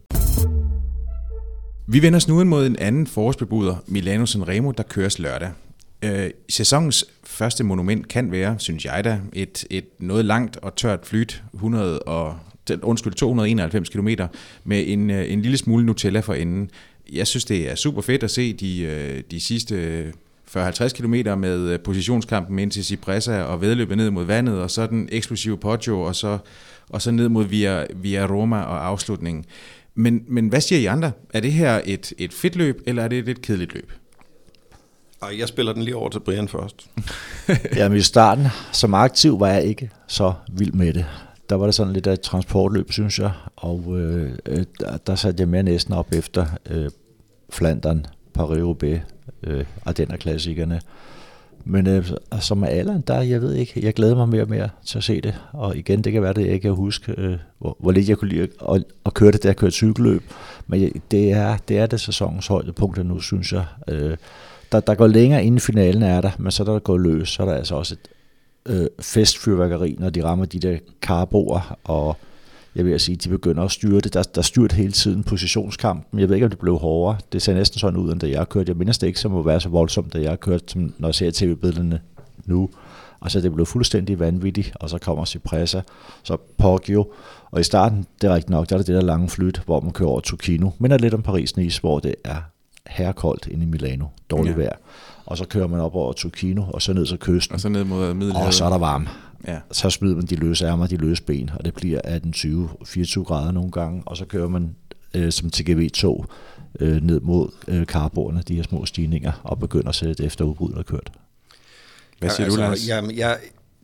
Vi vender os nu ind mod en anden forårsbebuder, Milano Sanremo, der køres lørdag. Øh, sæsonens første monument kan være, synes jeg da, et, et noget langt og tørt flyt, 100 og, undskyld, 291 km med en, øh, en lille smule Nutella for enden. Jeg synes, det er super fedt at se de, øh, de sidste øh, 40-50 km med positionskampen ind til Cipressa og vedløbet ned mod vandet, og så den eksplosive Poggio, og så, og så ned mod via, via Roma og afslutningen. Men, men hvad siger I andre? Er det her et, et fedt løb, eller er det et lidt kedeligt løb? Ej, jeg spiller den lige over til Brian først. Jamen i starten, som aktiv, var jeg ikke så vild med det. Der var det sådan lidt af et transportløb, synes jeg, og øh, øh der, der satte jeg mere næsten op efter øh, Flandern, Paris-Roubaix, øh, Ardenner-klassikerne. Men øh, altså, som med der, jeg ved ikke, jeg glæder mig mere og mere til at se det. Og igen, det kan være, det jeg ikke kan huske, øh, hvor, hvor lidt jeg kunne lide at, at køre det, der kørte cykelløb. Men jeg, det, er, det er det sæsonens højdepunkt nu, synes jeg. Øh, der, der går længere inden finalen er der, men så der går løs, så er der altså også et øh, festfyrværkeri, når de rammer de der karboer og jeg vil sige, de begynder at styre det. Der, der styrt hele tiden positionskampen. Jeg ved ikke, om det blev hårdere. Det ser næsten sådan ud, end da jeg har kørt. Jeg mindes det ikke, som at være så voldsomt, da jeg har kørt, som når jeg ser tv-billederne nu. Altså, det blev fuldstændig vanvittigt, og så kommer Cipressa, så Poggio, og i starten, det er rigtigt nok, der er det det der lange flyt, hvor man kører over Tukino, men er lidt om Paris-Nice, hvor det er herrekoldt inde i Milano, dårligt ja. vejr. Og så kører man op over Tukino, og så ned til kysten. Og så ned mod Middelhavet. Og så er der varmt. Ja. Så smider man de løse ærmer, de løse ben, og det bliver 18-20, 24 grader nogle gange, og så kører man øh, som TGV-tog øh, ned mod øh, karbordene, de her små stigninger, og begynder at sætte efter udbruddet er kørt. Hvad siger ja, du, Lars? altså, Jamen, jeg,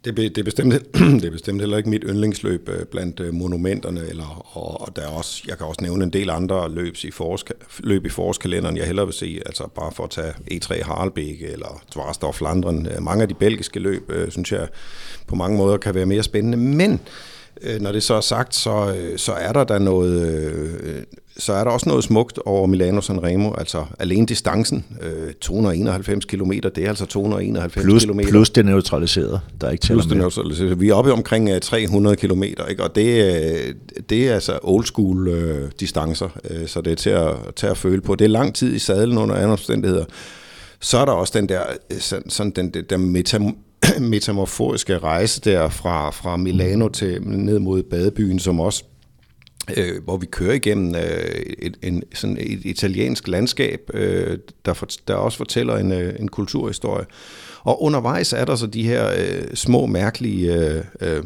det, det, er bestemt, det er bestemt heller ikke mit yndlingsløb øh, blandt øh, monumenterne, eller, og, og der er også, jeg kan også nævne en del andre løb i, forårs- løb i forårskalenderen, jeg hellere vil se, altså bare for at tage E3 Harlbæk eller Dvarsdorf Landren. Øh, mange af de belgiske løb, synes jeg, på mange måder kan være mere spændende, men øh, når det så er sagt, så, øh, så er der da noget, øh, så er der også noget smukt over Milano Sanremo, altså alene distancen, øh, 291 km, det er altså 291 Plus, km. plus det er neutraliseret, der er ikke tæller Plus det neutraliseret. Vi er oppe omkring øh, 300 km, ikke? og det, det er altså old school øh, distancer, øh, så det er til at, til at føle på. Det er lang tid i sadlen under andre omstændigheder. Så er der også den der, sådan, sådan den der metam metamorforiske rejse der fra, fra Milano til ned mod badebyen, som også øh, hvor vi kører igennem øh, et, en, sådan et italiensk landskab, øh, der, for, der også fortæller en, øh, en kulturhistorie. Og undervejs er der så de her øh, små, mærkelige øh, øh,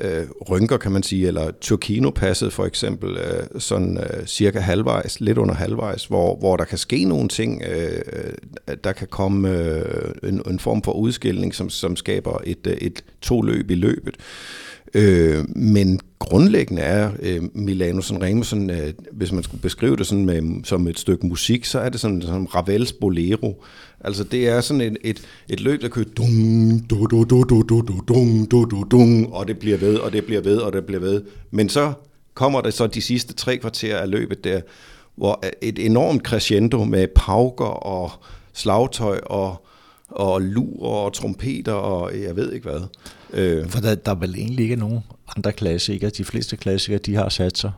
øh, rynker, kan man sige, eller Turkino-passet for eksempel, øh, sådan øh, cirka halvvejs, lidt under halvvejs, hvor, hvor der kan ske nogle ting, øh, øh der kan komme øh, en, en form for udskilling, som, som skaber et, øh, et to løb i løbet. Øh, men grundlæggende er øh, Milano Sanremo sådan, øh, hvis man skulle beskrive det sådan med, som et stykke musik, så er det sådan som Ravels Bolero. Altså det er sådan et, et, et løb, der kører dung, du, du, du, du, du, du, dung, du, du, dung, og det bliver ved, og det bliver ved, og det bliver ved. Men så kommer der så de sidste tre kvarter af løbet der, hvor et enormt crescendo med pauker og slagtøj og, og lur og trompeter og jeg ved ikke hvad. Øh. For der, der er vel egentlig ikke nogen andre klassikere. De fleste klassikere, de har sat sig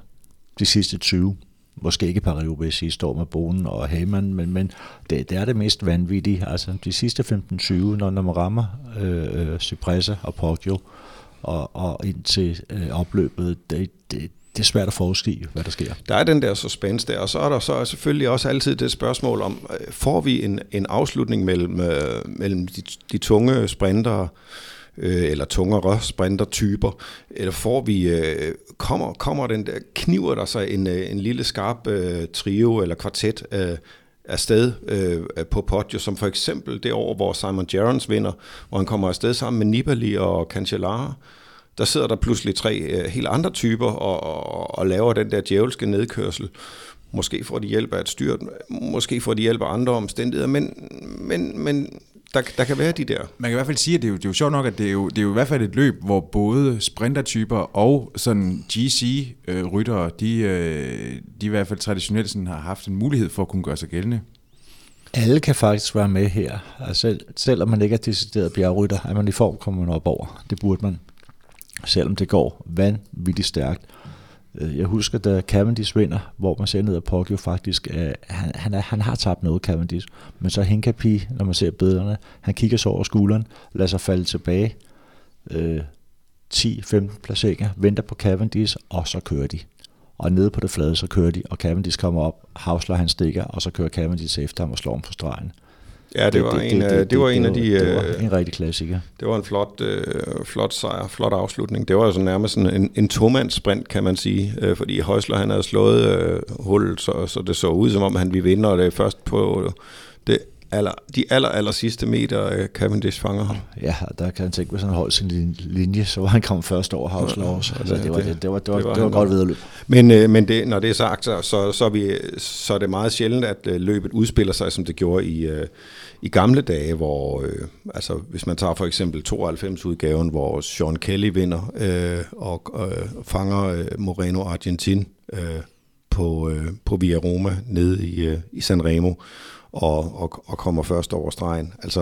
de sidste 20. Måske ikke Paris sidste år med Bonen og Hamann, men, men det, det er det mest vanvittige. Altså de sidste 15-20, når, når man rammer øh, Cypressa og Poggio og, og ind til øh, opløbet, det, det, det er svært at forudskive, hvad der sker. Der er den der suspense der, og så er der så selvfølgelig også altid det spørgsmål om, får vi en, en afslutning mellem, øh, mellem de, de tunge sprintere, øh, eller tungere sprintertyper, eller får vi, øh, kommer, kommer den der, kniver der sig en, øh, en lille skarp øh, trio eller kvartet øh, afsted øh, på Poggio, som for eksempel det år, hvor Simon Gerrans vinder, hvor han kommer afsted sammen med Nibali og Cancellara, der sidder der pludselig tre øh, helt andre typer og, og, og laver den der djævelske nedkørsel. Måske får de hjælp af et styrt, måske får de hjælp af andre omstændigheder, men, men, men der, der kan være de der. Man kan i hvert fald sige, at det er jo, det er jo sjovt nok, at det er, jo, det er jo i hvert fald et løb, hvor både sprintertyper og sådan GC-ryttere, de, øh, de i hvert fald traditionelt sådan har haft en mulighed for at kunne gøre sig gældende. Alle kan faktisk være med her. Altså, selv, selvom man ikke er decideret bjergrytter, er man i form, kommer man op over. Det burde man. Selvom det går vanvittigt stærkt. Øh, jeg husker, da Cavendish vinder, hvor man ser ned ad Poggio faktisk, øh, han, han, er, han har tabt noget, Cavendish, men så Hinkapi, når man ser billederne, han kigger så over skulderen, lader sig falde tilbage, øh, 10-15 placeringer, venter på Cavendish, og så kører de. Og nede på det flade, så kører de, og Cavendish kommer op, havsler han stikker, og så kører Cavendish efter ham og slår ham på stregen. Ja, det, det var det, en, det, det, det var en af de... Det var en rigtig klassiker. Det var en flot, øh, flot sejr, flot afslutning. Det var nærmest sådan en, en tomands sprint, kan man sige, øh, fordi Højsler han havde slået øh, hullet, så, så det så ud som om han ville vinde, og det er først på det aller, de aller, aller sidste meter, øh, Cavendish fanger ham. Ja, der kan han tænke, hvis han holdt sin linje, så var han kommet først over Havsler ja. Altså, det, var, det, det, var, det, var, det var, det var godt vedløb. Men, øh, men det, når det er sagt, så, så, så, er vi, så er det meget sjældent, at øh, løbet udspiller sig, som det gjorde i, øh, i gamle dage, hvor, øh, altså hvis man tager for eksempel 92-udgaven, hvor Sean Kelly vinder øh, og øh, fanger øh, Moreno Argentin øh, på, øh, på Via Roma nede i, øh, i Sanremo, og, og, og kommer først over stregen. Altså,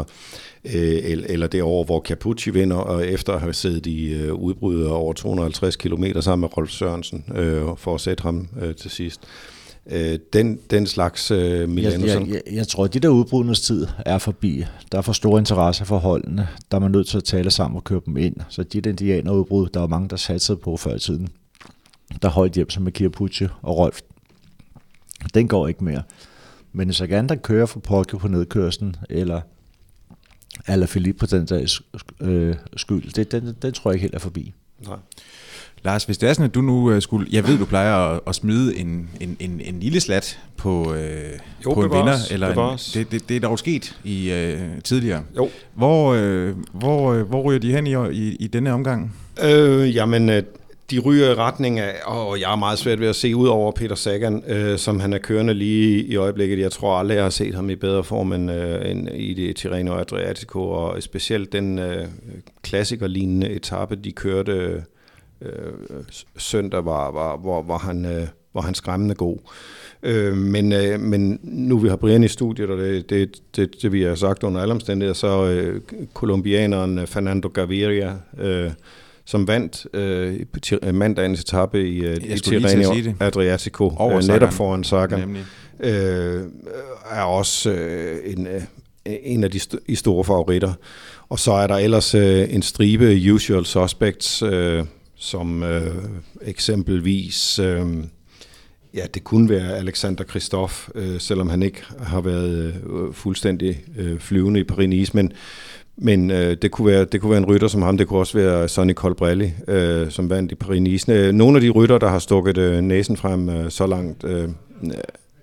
øh, eller det år, hvor Capucci vinder, og efter at have siddet i øh, udbrud over 250 km sammen med Rolf Sørensen, øh, for at sætte ham øh, til sidst. Øh, den, den slags øh, Milano. Jeg, jeg, jeg, jeg tror, at de der udbrudens tid er forbi. Der er for store interesse for holdene. Der er man nødt til at tale sammen og køre dem ind. Så de der indianerudbrud, der var mange, der satte på før i tiden. Der holdt hjem som med Capucci og Rolf. Den går ikke mere. Men så gerne der kører for Poggio på nedkørslen, eller eller Philippe på den der øh, skyld, det, den, den tror jeg ikke helt er forbi. Nej. Lars, hvis det er sådan, at du nu øh, skulle... Jeg ved, du plejer at, at smide en, en, en, en lille slat på, øh, Jo, på en vinder. Eller en, det, det, det er dog sket i øh, tidligere. Jo. Hvor, øh, hvor, øh, hvor ryger de hen i, i, i denne omgang? Øh, jamen, øh, de ryger i retning af, og jeg er meget svært ved at se ud over Peter Sagan, øh, som han er kørende lige i øjeblikket. Jeg tror aldrig, jeg har set ham i bedre form end, øh, end i det Tirreno Adriatico, og specielt den øh, klassikerlignende etape, de kørte øh, søndag, var, var, hvor, hvor, han, øh, var han skræmmende god. Øh, men, øh, men nu vi har Brian i studiet, og det, det, det, det vi har sagt under alle omstændigheder, så øh, kolumbianeren Fernando Gaviria, øh, som vandt øh, tir- mandagens etape i, øh, i Tirreno. Adriatico, Over øh, netop foran Sagan, øh, er også øh, en, øh, en af de st- i store favoritter. Og så er der ellers øh, en stribe usual suspects, øh, som øh, eksempelvis, øh, ja, det kunne være Alexander Kristoff, øh, selvom han ikke har været øh, fuldstændig øh, flyvende i Paris-Nice, men men øh, det, kunne være, det kunne være en rytter som ham, det kunne også være Sonny Colbrelli, øh, som vandt i Paris-Nice. Nogle af de rytter, der har stukket øh, næsen frem øh, så langt, øh,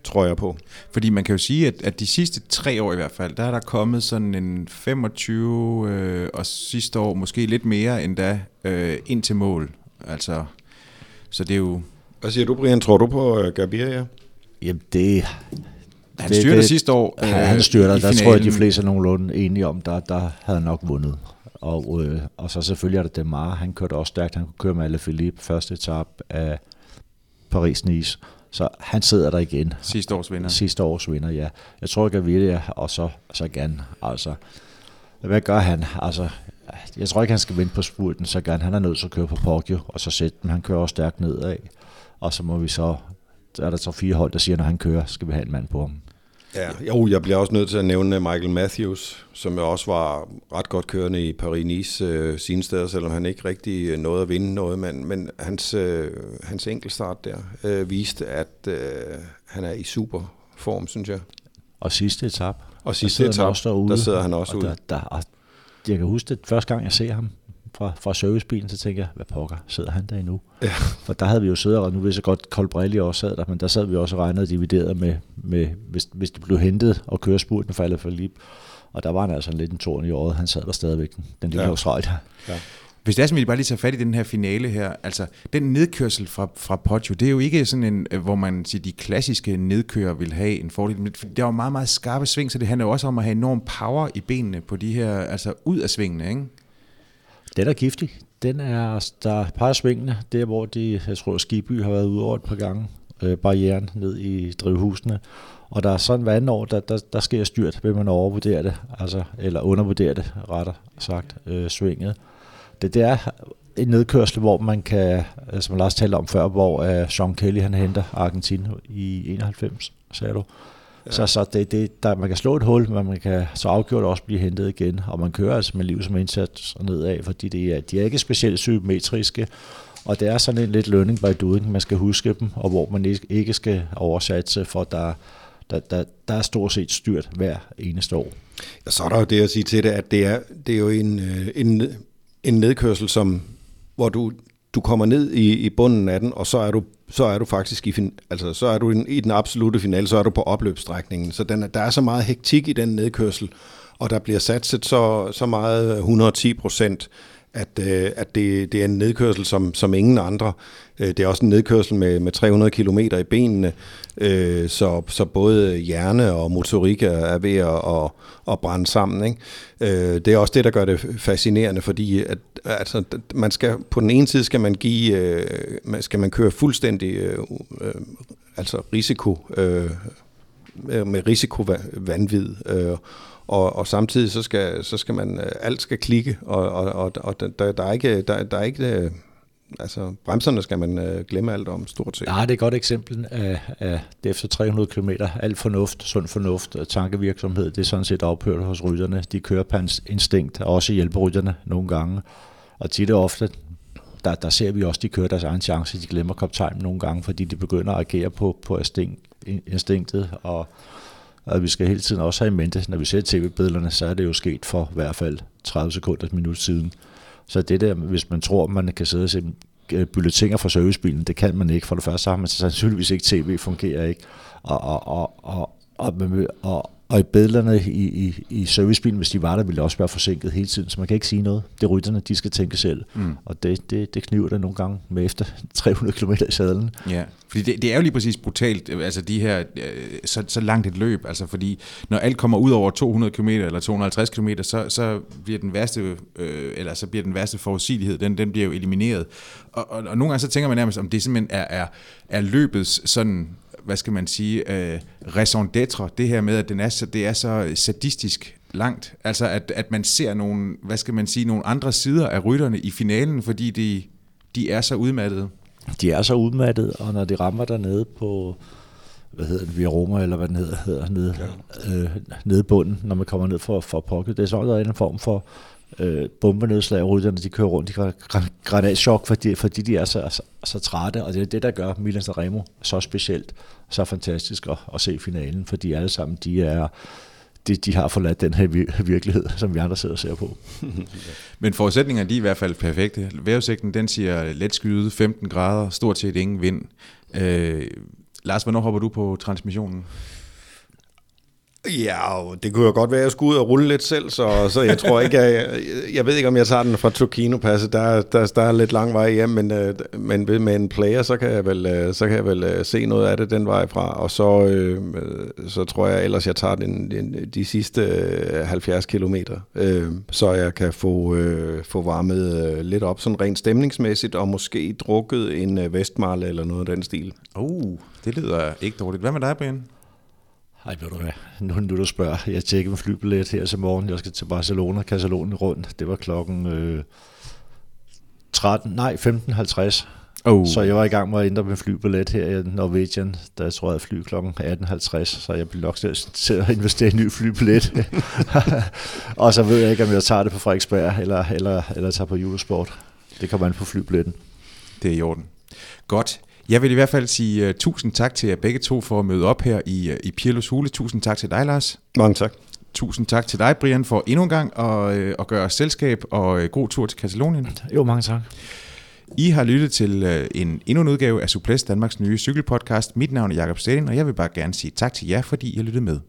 tror jeg på. Fordi man kan jo sige, at, at de sidste tre år i hvert fald, der er der kommet sådan en 25, øh, og sidste år måske lidt mere end da, øh, ind til mål. Altså, så det er jo... Hvad siger du, Brian? Tror du på øh, Gaviria? Jamen, det, Han styrte det- sidste år øh, han styrter, i der tror jeg, de finalen. fleste er nogenlunde enige om, der, der havde nok vundet. Og, øh, og så selvfølgelig er det Demar, han kørte også stærkt, han kunne køre med Alaphilippe første etape af Paris-Nice. Så han sidder der igen. Sidste års vinder. Sidste års vinder, ja. Jeg tror, Gaviria, og så, så gerne, altså, hvad gør han? Altså, jeg tror ikke, han skal vinde på spurten, så gerne. Han er nødt til at køre på Poggio, og så sætte den. Han kører også stærkt nedad. Og så må vi så, så er der så fire hold, der siger, når han kører, skal vi have en mand på ham. Ja, jo, jeg bliver også nødt til at nævne Michael Matthews, som jo også var ret godt kørende i Paris-Nice øh, sine steder, selvom han ikke rigtig øh, nåede at vinde noget, men, men hans, øh, hans enkeltstart der øh, viste, at øh, han er i super form, synes jeg. Og sidste etap. Og der sidste etape, også derude, der sidder han også og ude. Der, der, og jeg kan huske det første gang, jeg ser ham fra, fra servicebilen, så tænker jeg, hvad pokker, sidder han der endnu? Ja. For der havde vi jo siddet, og nu vidste jeg godt, Colbrelli også sad der, men der sad vi også og regnede og divideret med, med hvis, hvis det blev hentet og køre spurten for Alaphilippe. Og der var han altså en lidt en torn i året. Han sad der stadigvæk, den, lille Ja. ja. australier. Hvis det er, så jeg bare lige tage fat i den her finale her. Altså, den nedkørsel fra, fra Poggio, det er jo ikke sådan en, øh, hvor man siger, de klassiske nedkører vil have en fordel. Men Der er jo meget, meget skarpe sving, så det handler jo også om at have enorm power i benene på de her, altså ud af svingene, ikke? Den er giftig. Den er, der er et par af svingene, der hvor de, jeg tror Skiby har været ude over et par gange, øh, barrieren ned i drivhusene. Og der er sådan hver anden år, der, der, der sker styrt, vil man overvurdere det, altså, eller undervurdere det, retter sagt, øh, svinget. Det, det er en nedkørsel, hvor man kan, øh, som Lars talte om før, hvor øh, Sean Kelly han henter Argentina i 91, sagde du. Ja. Så, så det, det, der, man kan slå et hul, men man kan så afgjort også blive hentet igen, og man kører altså med liv som indsats nedad, fordi det er, de er ikke specielt symmetriske, og det er sådan en lidt learning by doing, man skal huske dem, og hvor man ikke, skal oversatse, for der, der, der, der er stort set styrt hver eneste år. Ja, så er der jo det at sige til det, at det er, det er jo en, øh, en, en nedkørsel, som, hvor du, du kommer ned i, i bunden af den, og så er du, så er du faktisk i, fin, altså, så er du i den, i den absolute finale, så er du på opløbsstrækningen. Så den, der er så meget hektik i den nedkørsel, og der bliver satset så, så meget 110 procent, at, øh, at det, det er en nedkørsel som, som ingen andre. Øh, det er også en nedkørsel med, med 300 km i benene, øh, så, så både hjerne og motorik er, er ved at, at, at brænde sammen. Ikke? Øh, det er også det, der gør det fascinerende, fordi at, altså, man skal, på den ene side skal man give, øh, skal man køre fuldstændig øh, øh, altså risiko, øh, øh med risikovandvid, øh, og, og samtidig så skal, så skal man, øh, alt skal klikke, og, og, og, og der, der er ikke, der, der er ikke øh, altså bremserne skal man øh, glemme alt om, stort set. Nej, det er et godt eksempel af, af det efter 300 km. Alt fornuft, sund fornuft, og tankevirksomhed, det er sådan set ophørt hos rytterne. De kører på hans instinkt, og også hjælper rytterne nogle gange. Og tit og ofte, der, der ser vi også, de kører deres egen chance. De glemmer kaptajnen nogle gange, fordi de begynder at agere på, på instinkt, instinktet. Og, og vi skal hele tiden også have i mente, når vi ser tv-billederne, så er det jo sket for i hvert fald 30 sekunder et minut siden. Så det der, hvis man tror, man kan sidde og se øh, bulletiner fra servicebilen. Det kan man ikke. For det første har man sandsynligvis ikke tv, fungerer ikke. Og, og, og, og, og, og, og i billederne i, i, i servicebilen, hvis de var der, ville også være forsinket hele tiden, så man kan ikke sige noget. Det er rytterne, de skal tænke selv. Mm. Og det, det, det kniver der nogle gange med efter 300 km i sadlen. Ja, fordi det, det er jo lige præcis brutalt, altså de her, øh, så, så langt et løb, altså fordi når alt kommer ud over 200 km eller 250 km, så, så bliver den værste, øh, eller så bliver den værste forudsigelighed, den, den bliver jo elimineret. Og, og, og nogle gange så tænker man nærmest, om det simpelthen er, er, er løbets sådan hvad skal man sige, øh, raison d'être, det her med, at den er så, det er så sadistisk langt. Altså, at, at man ser nogle, hvad skal man sige, nogle andre sider af rytterne i finalen, fordi de, de er så udmattede. De er så udmattede, og når de rammer dernede på, hvad hedder det, Via Roma, eller hvad den hedder, hedder nede, ja. øh, nede bunden, når man kommer ned for, for pocket. Det er så der en form for øh, bombenedslag, og rytterne de kører rundt i granatschok, fordi, fordi de er så, så, så trætte, og det er det, der gør Milan Remo så specielt, så fantastisk at, at se finalen, fordi alle sammen, de er de, de har forladt den her virkelighed, som vi andre sidder og ser på. Men forudsætningerne de er i hvert fald perfekte. Vejrudsigten den siger let skyde, 15 grader, stort set ingen vind. Øh, Lars, hvornår hopper du på transmissionen? Ja, det kunne jo godt være, at jeg skulle ud og rulle lidt selv, så, så jeg tror ikke, jeg, jeg ved ikke, om jeg tager den fra Tokino-passet. Der, der, der er lidt lang vej hjem, men, øh, men med en player, så kan jeg vel, øh, så kan jeg vel øh, se noget af det den vej fra, og så, øh, så tror jeg ellers, jeg tager den, den, de sidste 70 kilometer, øh, så jeg kan få, øh, få varmet lidt op, sådan rent stemningsmæssigt, og måske drukket en Vestmarle eller noget af den stil. Uh, det lyder ikke dårligt. Hvad med dig, Brian? Ej, ved du hvad, nu, nu du spørger. Jeg tjekkede med flybillet her til morgen. Jeg skal til Barcelona, Katalonien rundt. Det var klokken øh, 13, nej, 15.50. Oh. Så jeg var i gang med at ændre med flybillet her i Norwegian, da jeg tror, jeg fly klokken 18.50, så jeg blev nok til at investere i en ny flybillet. og så ved jeg ikke, om jeg tager det på Frederiksberg, eller, eller, eller tager på Eurosport. Det kommer an på flybilletten. Det er i orden. Godt. Jeg vil i hvert fald sige uh, tusind tak til jer begge to for at møde op her i, uh, i Pirlos Hule. Tusind tak til dig, Lars. Mange tak. Tusind tak til dig, Brian, for endnu en gang at, uh, at gøre selskab, og uh, god tur til Katalonien. Jo, mange tak. I har lyttet til uh, en endnu en udgave af Suples Danmarks nye cykelpodcast. Mit navn er Jakob Stedin, og jeg vil bare gerne sige tak til jer, fordi I har lyttet med.